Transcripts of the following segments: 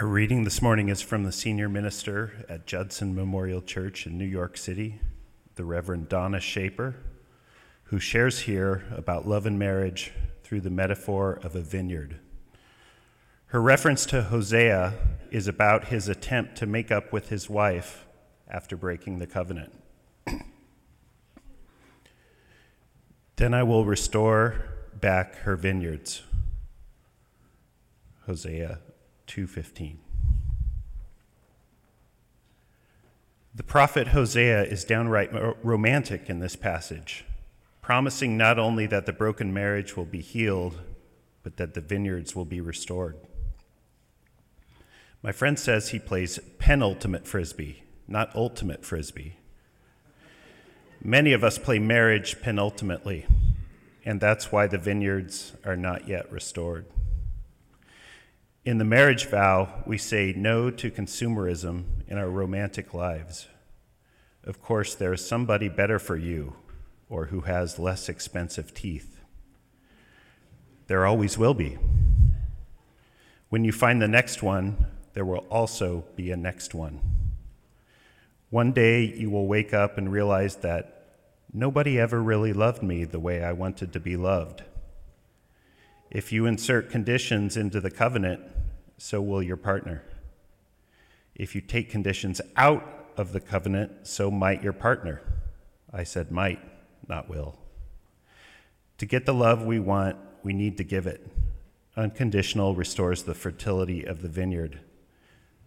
Our reading this morning is from the senior minister at Judson Memorial Church in New York City, the Reverend Donna Schaper, who shares here about love and marriage through the metaphor of a vineyard. Her reference to Hosea is about his attempt to make up with his wife after breaking the covenant. then I will restore back her vineyards. Hosea 2:15. The prophet Hosea is downright romantic in this passage, promising not only that the broken marriage will be healed, but that the vineyards will be restored. My friend says he plays penultimate frisbee, not ultimate frisbee. Many of us play marriage penultimately, and that's why the vineyards are not yet restored. In the marriage vow, we say no to consumerism in our romantic lives. Of course, there is somebody better for you or who has less expensive teeth. There always will be. When you find the next one, there will also be a next one. One day you will wake up and realize that nobody ever really loved me the way I wanted to be loved. If you insert conditions into the covenant, so will your partner. If you take conditions out of the covenant, so might your partner. I said might, not will. To get the love we want, we need to give it. Unconditional restores the fertility of the vineyard.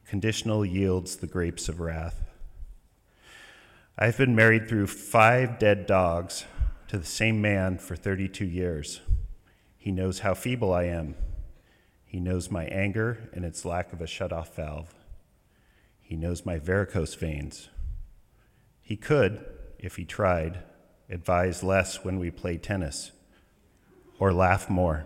Conditional yields the grapes of wrath. I've been married through five dead dogs to the same man for 32 years. He knows how feeble I am. He knows my anger and its lack of a shut-off valve. He knows my varicose veins. He could, if he tried, advise less when we play tennis or laugh more.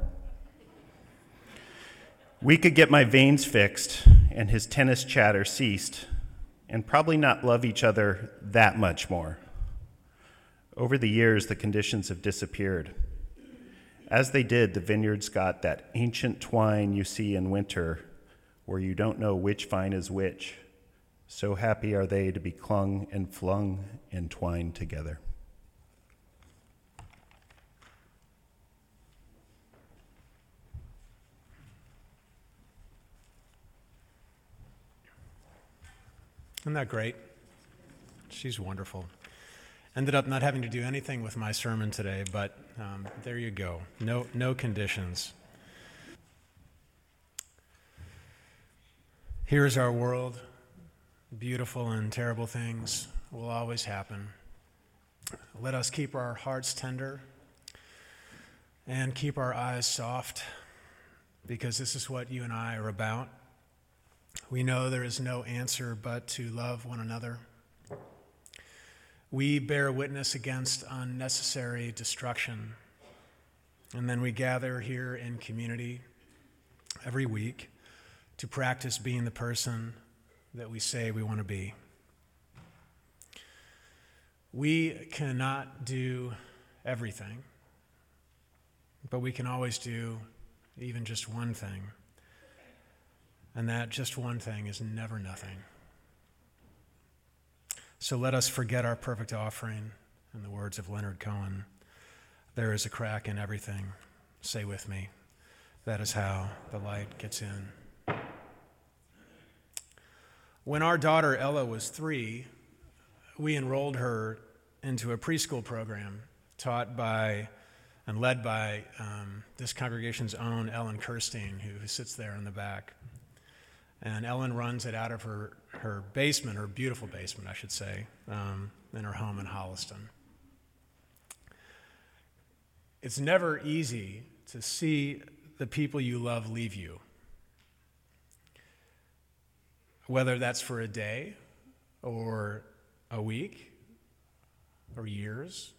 We could get my veins fixed and his tennis chatter ceased, and probably not love each other that much more. Over the years, the conditions have disappeared. As they did, the vineyards got that ancient twine you see in winter where you don't know which vine is which. So happy are they to be clung and flung and twined together. Isn't that great? She's wonderful. Ended up not having to do anything with my sermon today, but um, there you go. No, no conditions. Here's our world. Beautiful and terrible things will always happen. Let us keep our hearts tender and keep our eyes soft because this is what you and I are about. We know there is no answer but to love one another we bear witness against unnecessary destruction. And then we gather here in community every week to practice being the person that we say we want to be. We cannot do everything, but we can always do even just one thing. And that just one thing is never nothing. So let us forget our perfect offering. In the words of Leonard Cohen, there is a crack in everything. Say with me, that is how the light gets in. When our daughter Ella was three, we enrolled her into a preschool program taught by and led by um, this congregation's own Ellen Kirstein, who sits there in the back. And Ellen runs it out of her, her basement, her beautiful basement, I should say, um, in her home in Holliston. It's never easy to see the people you love leave you, whether that's for a day or a week or years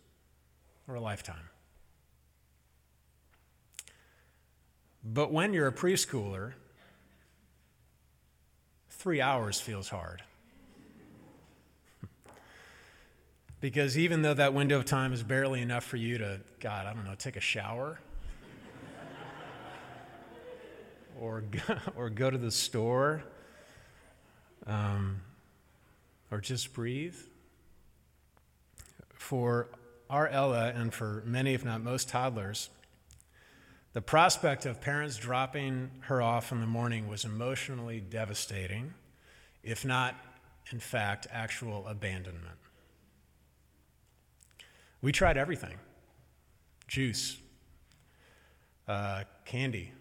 or a lifetime. But when you're a preschooler, three hours feels hard. because even though that window of time is barely enough for you to, God, I don't know, take a shower or go, or go to the store um, or just breathe. For our Ella and for many, if not most toddlers, the prospect of parents dropping her off in the morning was emotionally devastating, if not, in fact, actual abandonment. We tried everything juice, uh, candy,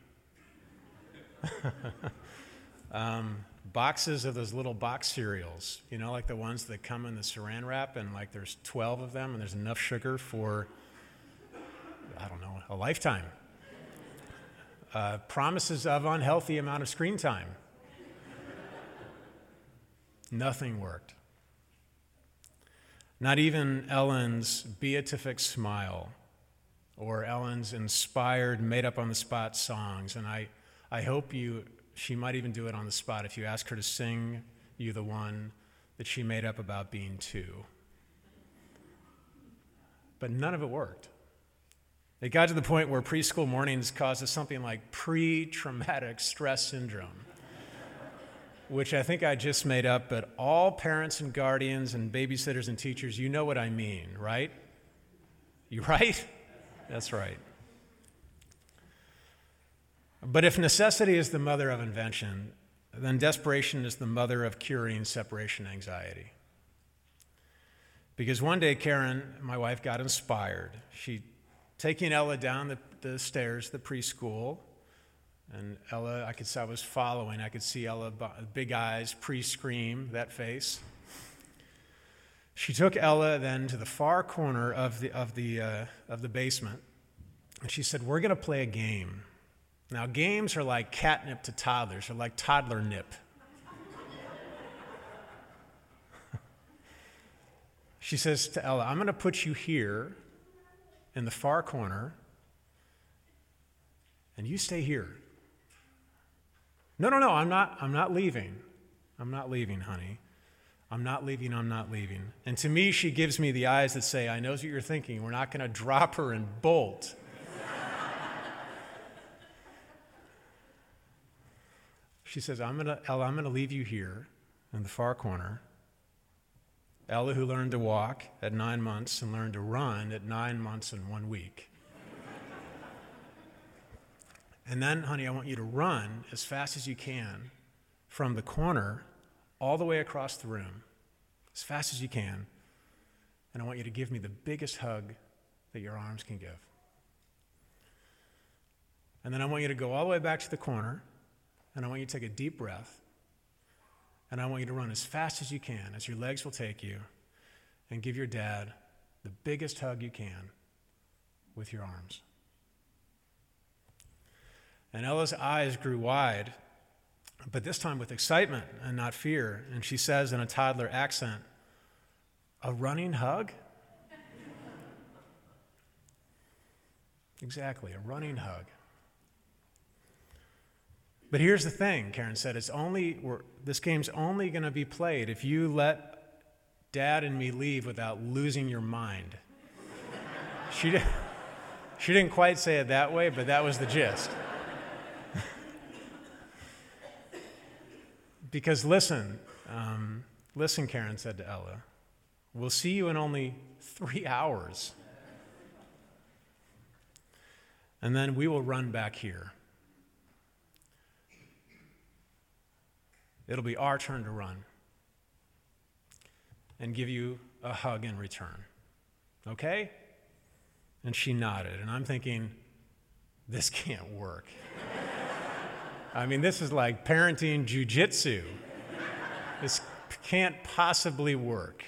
um, boxes of those little box cereals, you know, like the ones that come in the saran wrap, and like there's 12 of them, and there's enough sugar for, I don't know, a lifetime. Uh, promises of unhealthy amount of screen time. Nothing worked. Not even Ellen's beatific smile or Ellen's inspired, made up on the spot songs. And I, I hope you, she might even do it on the spot if you ask her to sing you the one that she made up about being two. But none of it worked. It got to the point where preschool mornings caused us something like pre traumatic stress syndrome which I think I just made up, but all parents and guardians and babysitters and teachers, you know what I mean, right? You right? That's right. But if necessity is the mother of invention, then desperation is the mother of curing separation anxiety. Because one day, Karen, my wife, got inspired. She, taking Ella down the, the stairs, the preschool, and Ella, I could I was following. I could see Ella, big eyes, pre scream, that face. She took Ella then to the far corner of the, of the, uh, of the basement, and she said, We're going to play a game. Now, games are like catnip to toddlers, they're like toddler nip. she says to Ella, I'm going to put you here in the far corner, and you stay here. No, no, no, I'm not, I'm not leaving. I'm not leaving, honey. I'm not leaving, I'm not leaving. And to me, she gives me the eyes that say, I know what you're thinking. We're not going to drop her and bolt. she says, I'm going to, I'm going to leave you here in the far corner. Ella, who learned to walk at nine months and learned to run at nine months and one week. And then, honey, I want you to run as fast as you can from the corner all the way across the room, as fast as you can. And I want you to give me the biggest hug that your arms can give. And then I want you to go all the way back to the corner, and I want you to take a deep breath. And I want you to run as fast as you can, as your legs will take you, and give your dad the biggest hug you can with your arms. And Ella's eyes grew wide, but this time with excitement and not fear. And she says in a toddler accent, A running hug? exactly, a running hug. But here's the thing, Karen said, it's only, this game's only going to be played if you let dad and me leave without losing your mind. she, did, she didn't quite say it that way, but that was the gist. Because listen, um, listen, Karen said to Ella, we'll see you in only three hours. And then we will run back here. It'll be our turn to run and give you a hug in return. Okay? And she nodded. And I'm thinking, this can't work. I mean, this is like parenting jujitsu. This can't possibly work.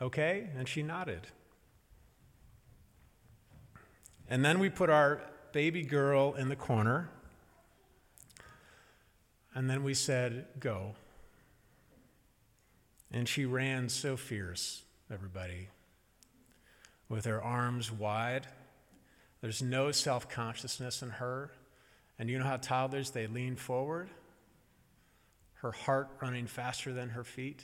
Okay? And she nodded. And then we put our baby girl in the corner. And then we said, Go. And she ran so fierce, everybody, with her arms wide there's no self consciousness in her. And you know how toddlers, they lean forward, her heart running faster than her feet,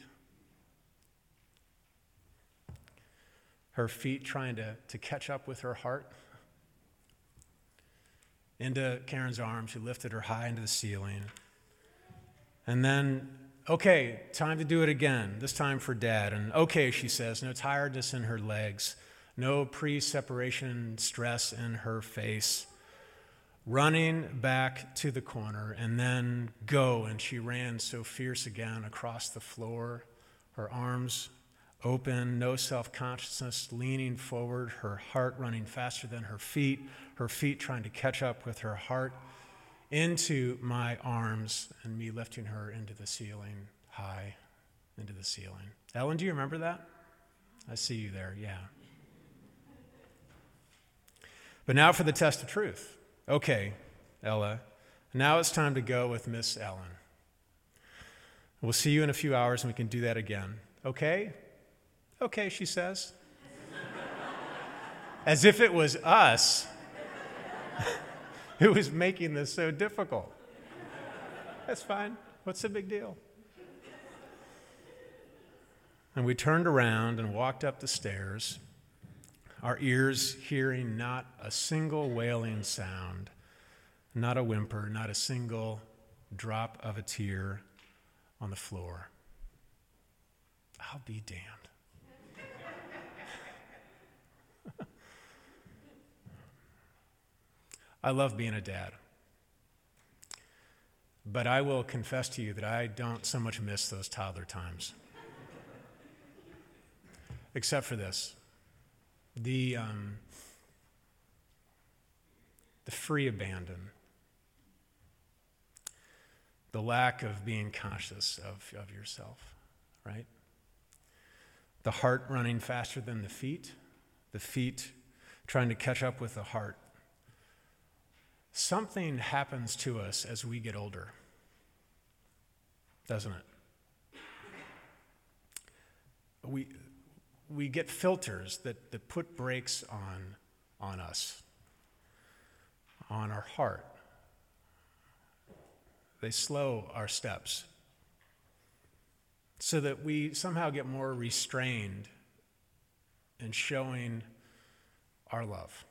her feet trying to, to catch up with her heart. Into Karen's arms. She lifted her high into the ceiling. And then, okay, time to do it again, this time for dad. And okay, she says, no tiredness in her legs, no pre separation stress in her face. Running back to the corner and then go. And she ran so fierce again across the floor, her arms open, no self consciousness, leaning forward, her heart running faster than her feet, her feet trying to catch up with her heart into my arms, and me lifting her into the ceiling, high into the ceiling. Ellen, do you remember that? I see you there, yeah. But now for the test of truth. Okay, Ella, now it's time to go with Miss Ellen. We'll see you in a few hours and we can do that again. Okay? Okay, she says. As if it was us who was making this so difficult. That's fine. What's the big deal? And we turned around and walked up the stairs, our ears hearing not a single wailing sound, not a whimper, not a single drop of a tear on the floor. I'll be damned. I love being a dad. But I will confess to you that I don't so much miss those toddler times. Except for this the, um, the free abandon, the lack of being conscious of, of yourself, right? The heart running faster than the feet, the feet trying to catch up with the heart something happens to us as we get older, doesn't it? We, we get filters that, that put brakes on, on us, on our heart. They slow our steps so that we somehow get more restrained in showing our love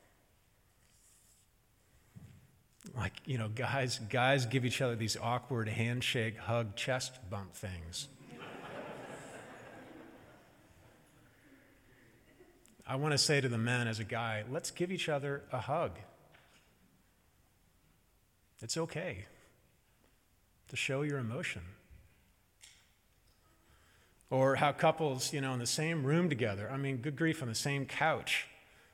like you know guys guys give each other these awkward handshake hug chest bump things. I want to say to the men as a guy let's give each other a hug. It's okay to show your emotion. Or how couples you know in the same room together i mean good grief on the same couch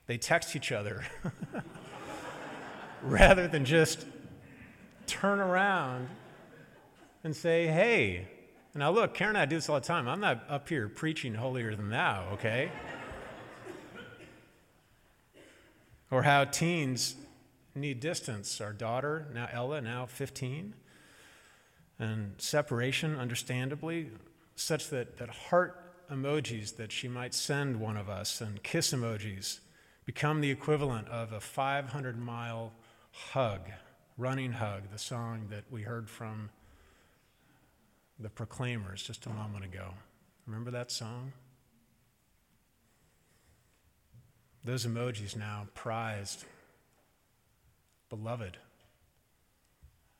they text each other rather than just turn around and say, hey, now look, Karen and I do this all the time. I'm not up here preaching holier than thou, okay? or how teens need distance. Our daughter, now Ella, now 15, and separation, understandably, such that, that heart emojis that she might send one of us and kiss emojis become the equivalent of a 500 mile Hug, Running Hug, the song that we heard from the Proclaimers just a moment ago. Remember that song? Those emojis now prized, beloved,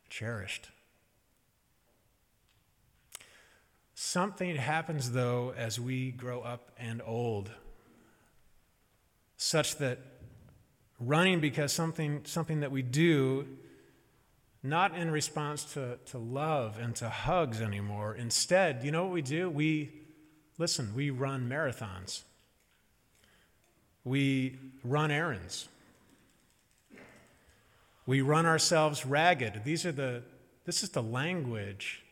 cherished. Something happens, though, as we grow up and old, such that running because something, something that we do not in response to, to love and to hugs anymore. Instead, you know what we do? We, listen, we run marathons, we run errands, we run ourselves ragged. These are the, this is the language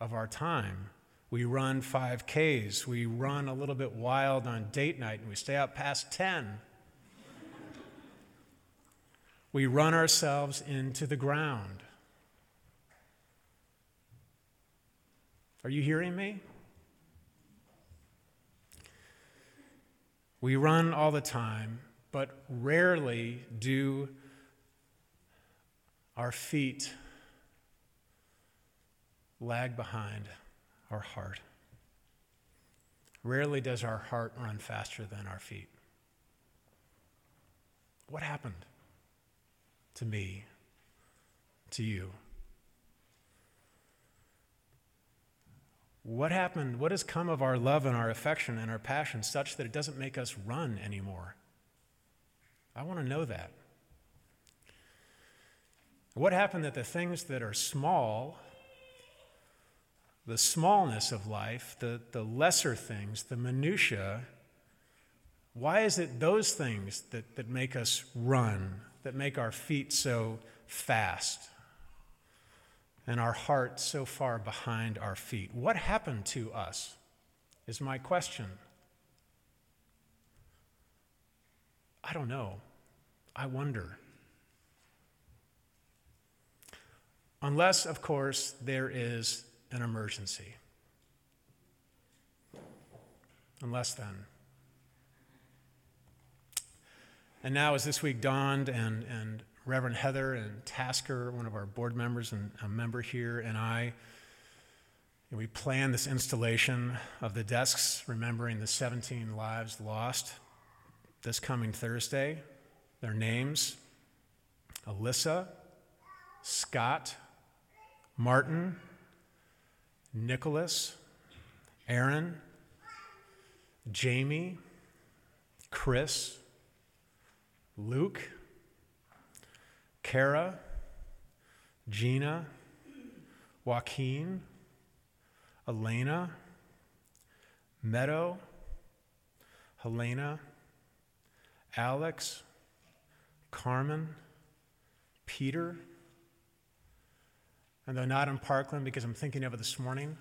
of our time. We run 5Ks, we run a little bit wild on date night, and we stay out past 10 we run ourselves into the ground. Are you hearing me? We run all the time, but rarely do our feet lag behind our heart. Rarely does our heart run faster than our feet. What happened? To me to you? What happened? What has come of our love and our affection and our passion such that it doesn't make us run anymore? I want to know that. What happened that the things that are small, the smallness of life, the, the lesser things, the minutiae, why is it those things that, that make us run, that make our feet so fast and our heart so far behind our feet? What happened to us? Is my question. I don't know. I wonder. Unless, of course, there is an emergency. Unless then. And now, as this week dawned, and, and Reverend Heather and Tasker, one of our board members and a member here, and I, we planned this installation of the desks remembering the 17 lives lost this coming Thursday. Their names Alyssa, Scott, Martin, Nicholas, Aaron, Jamie, Chris, Luke, Kara, Gina, Joaquin, Elena, Meadow, Helena, Alex, Carmen, Peter, and though not in Parkland because I'm thinking of it this morning,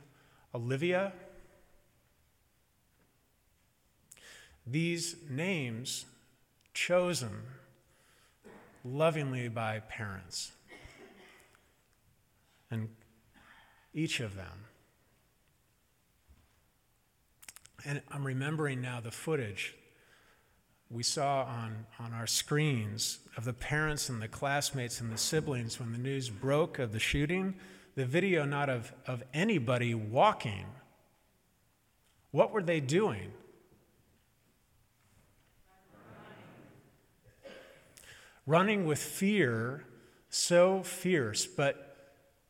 Olivia. These names chosen lovingly by parents. And each of them. And I'm remembering now the footage we saw on, on our screens of the parents and the classmates and the siblings when the news broke of the shooting, the video not of, of anybody walking. What were they doing? Running with fear so fierce, but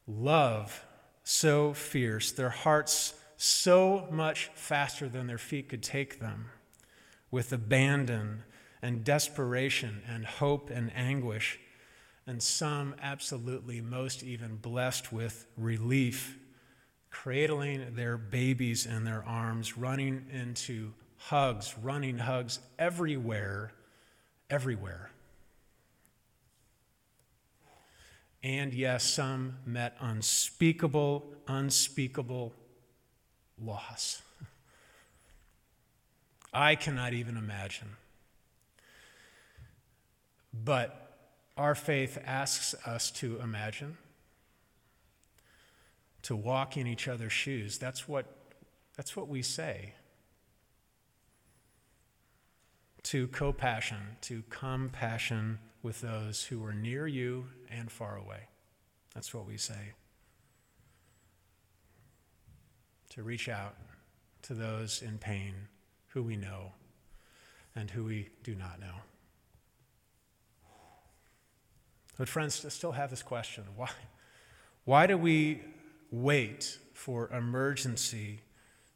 love so fierce, their hearts so much faster than their feet could take them with abandon and desperation and hope and anguish, and some absolutely most even blessed with relief, cradling their babies in their arms, running into hugs, running hugs everywhere, everywhere. And yes, some met unspeakable, unspeakable loss. I cannot even imagine. But our faith asks us to imagine, to walk in each other's shoes. That's what, that's what we say. To co-passion, to compassion with those who are near you and far away. That's what we say. To reach out to those in pain who we know and who we do not know. But, friends, to still have this question why, why do we wait for emergency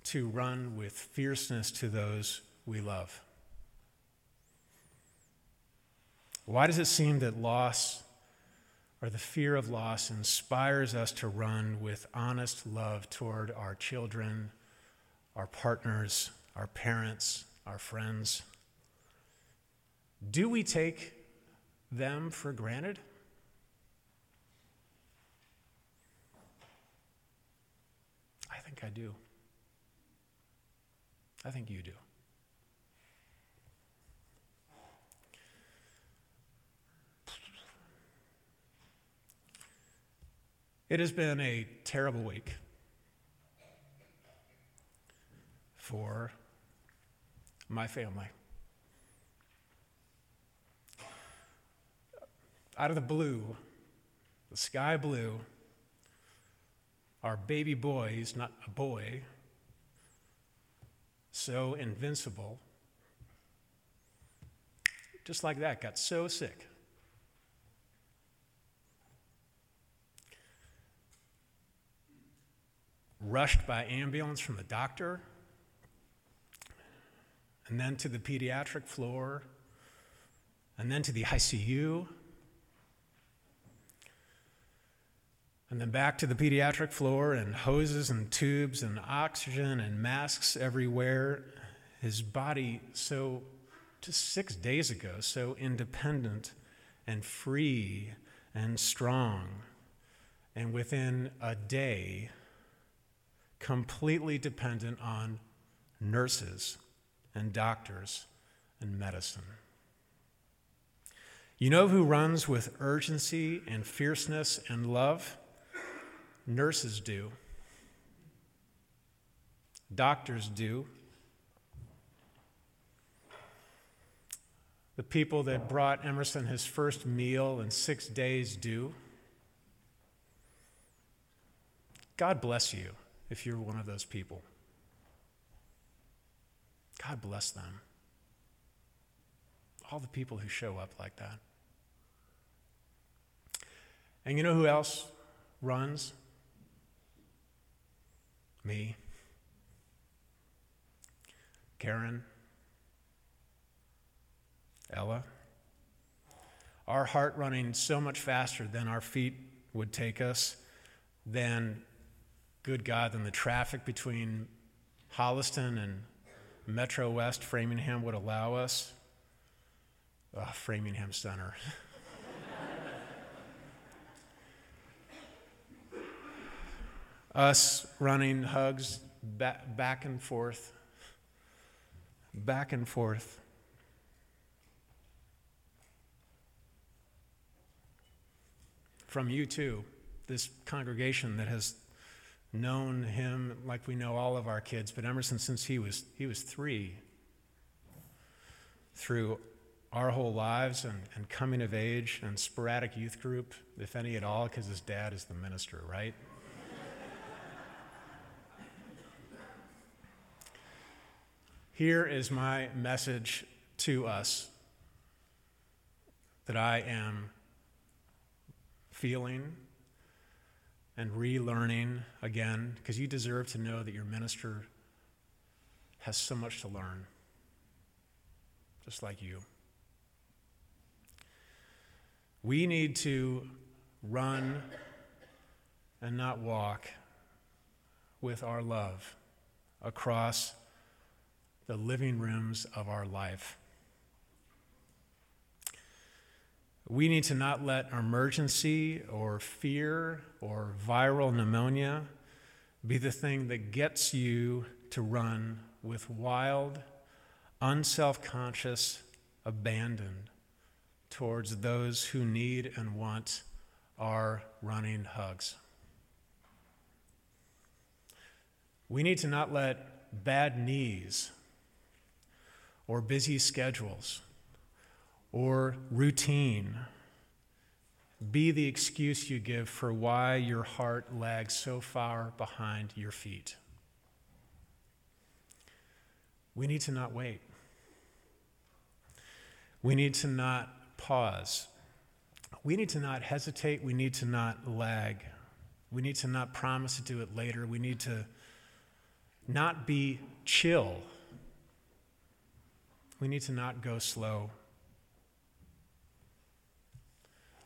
to run with fierceness to those we love? Why does it seem that loss or the fear of loss inspires us to run with honest love toward our children, our partners, our parents, our friends? Do we take them for granted? I think I do. I think you do. It has been a terrible week for my family. Out of the blue, the sky blue, our baby boy, he's not a boy, so invincible, just like that, got so sick. Rushed by ambulance from the doctor, and then to the pediatric floor, and then to the ICU, and then back to the pediatric floor, and hoses and tubes and oxygen and masks everywhere. His body, so just six days ago, so independent and free and strong. And within a day, completely dependent on nurses and doctors and medicine. You know who runs with urgency and fierceness and love? Nurses do. Doctors do. The people that brought Emerson his first meal in six days do. God bless you if you're one of those people. God bless them. All the people who show up like that. And you know who else runs? Me. Karen. Ella. Our heart running so much faster than our feet would take us, than, good God, then the traffic between Holliston and Metro West Framingham would allow us. Oh, Framingham Center. us running hugs back, back and forth, back and forth. From you too, this congregation that has known him like we know all of our kids, but Emerson since he was he was three. Through our whole lives and, and coming of age and sporadic youth group, if any at all, because his dad is the minister, right? Here is my message to us that I am feeling and relearning again, because you deserve to know that your minister has so much to learn, just like you. We need to run and not walk with our love across the living rooms of our life. We need to not let emergency or fear or viral pneumonia be the thing that gets you to run with wild, unself conscious abandon towards those who need and want our running hugs. We need to not let bad knees or busy schedules or routine be the excuse you give for why your heart lags so far behind your feet. We need to not wait. We need to not pause. We need to not hesitate. We need to not lag. We need to not promise to do it later. We need to not be chill. We need to not go slow.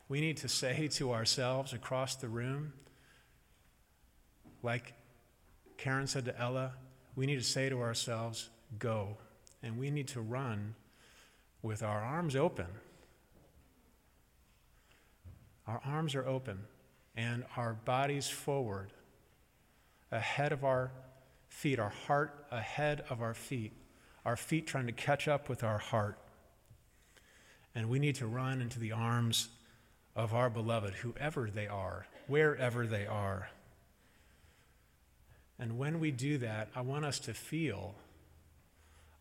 We need to say to ourselves across the room, like Karen said to Ella, we need to say to ourselves, go. And we need to run with our arms open. Our arms are open and our bodies forward, ahead of our feet, our heart ahead of our feet, our feet trying to catch up with our heart. And we need to run into the arms of our beloved, whoever they are, wherever they are. And when we do that, I want us to feel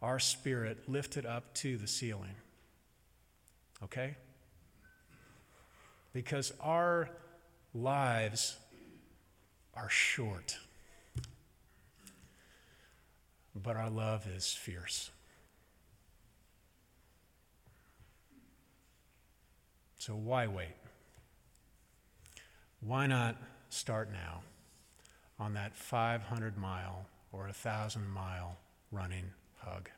our spirit lifted up to the ceiling. Okay? Because our lives are short, but our love is fierce. So why wait? Why not start now? on that 500 mile or 1,000 mile running hug.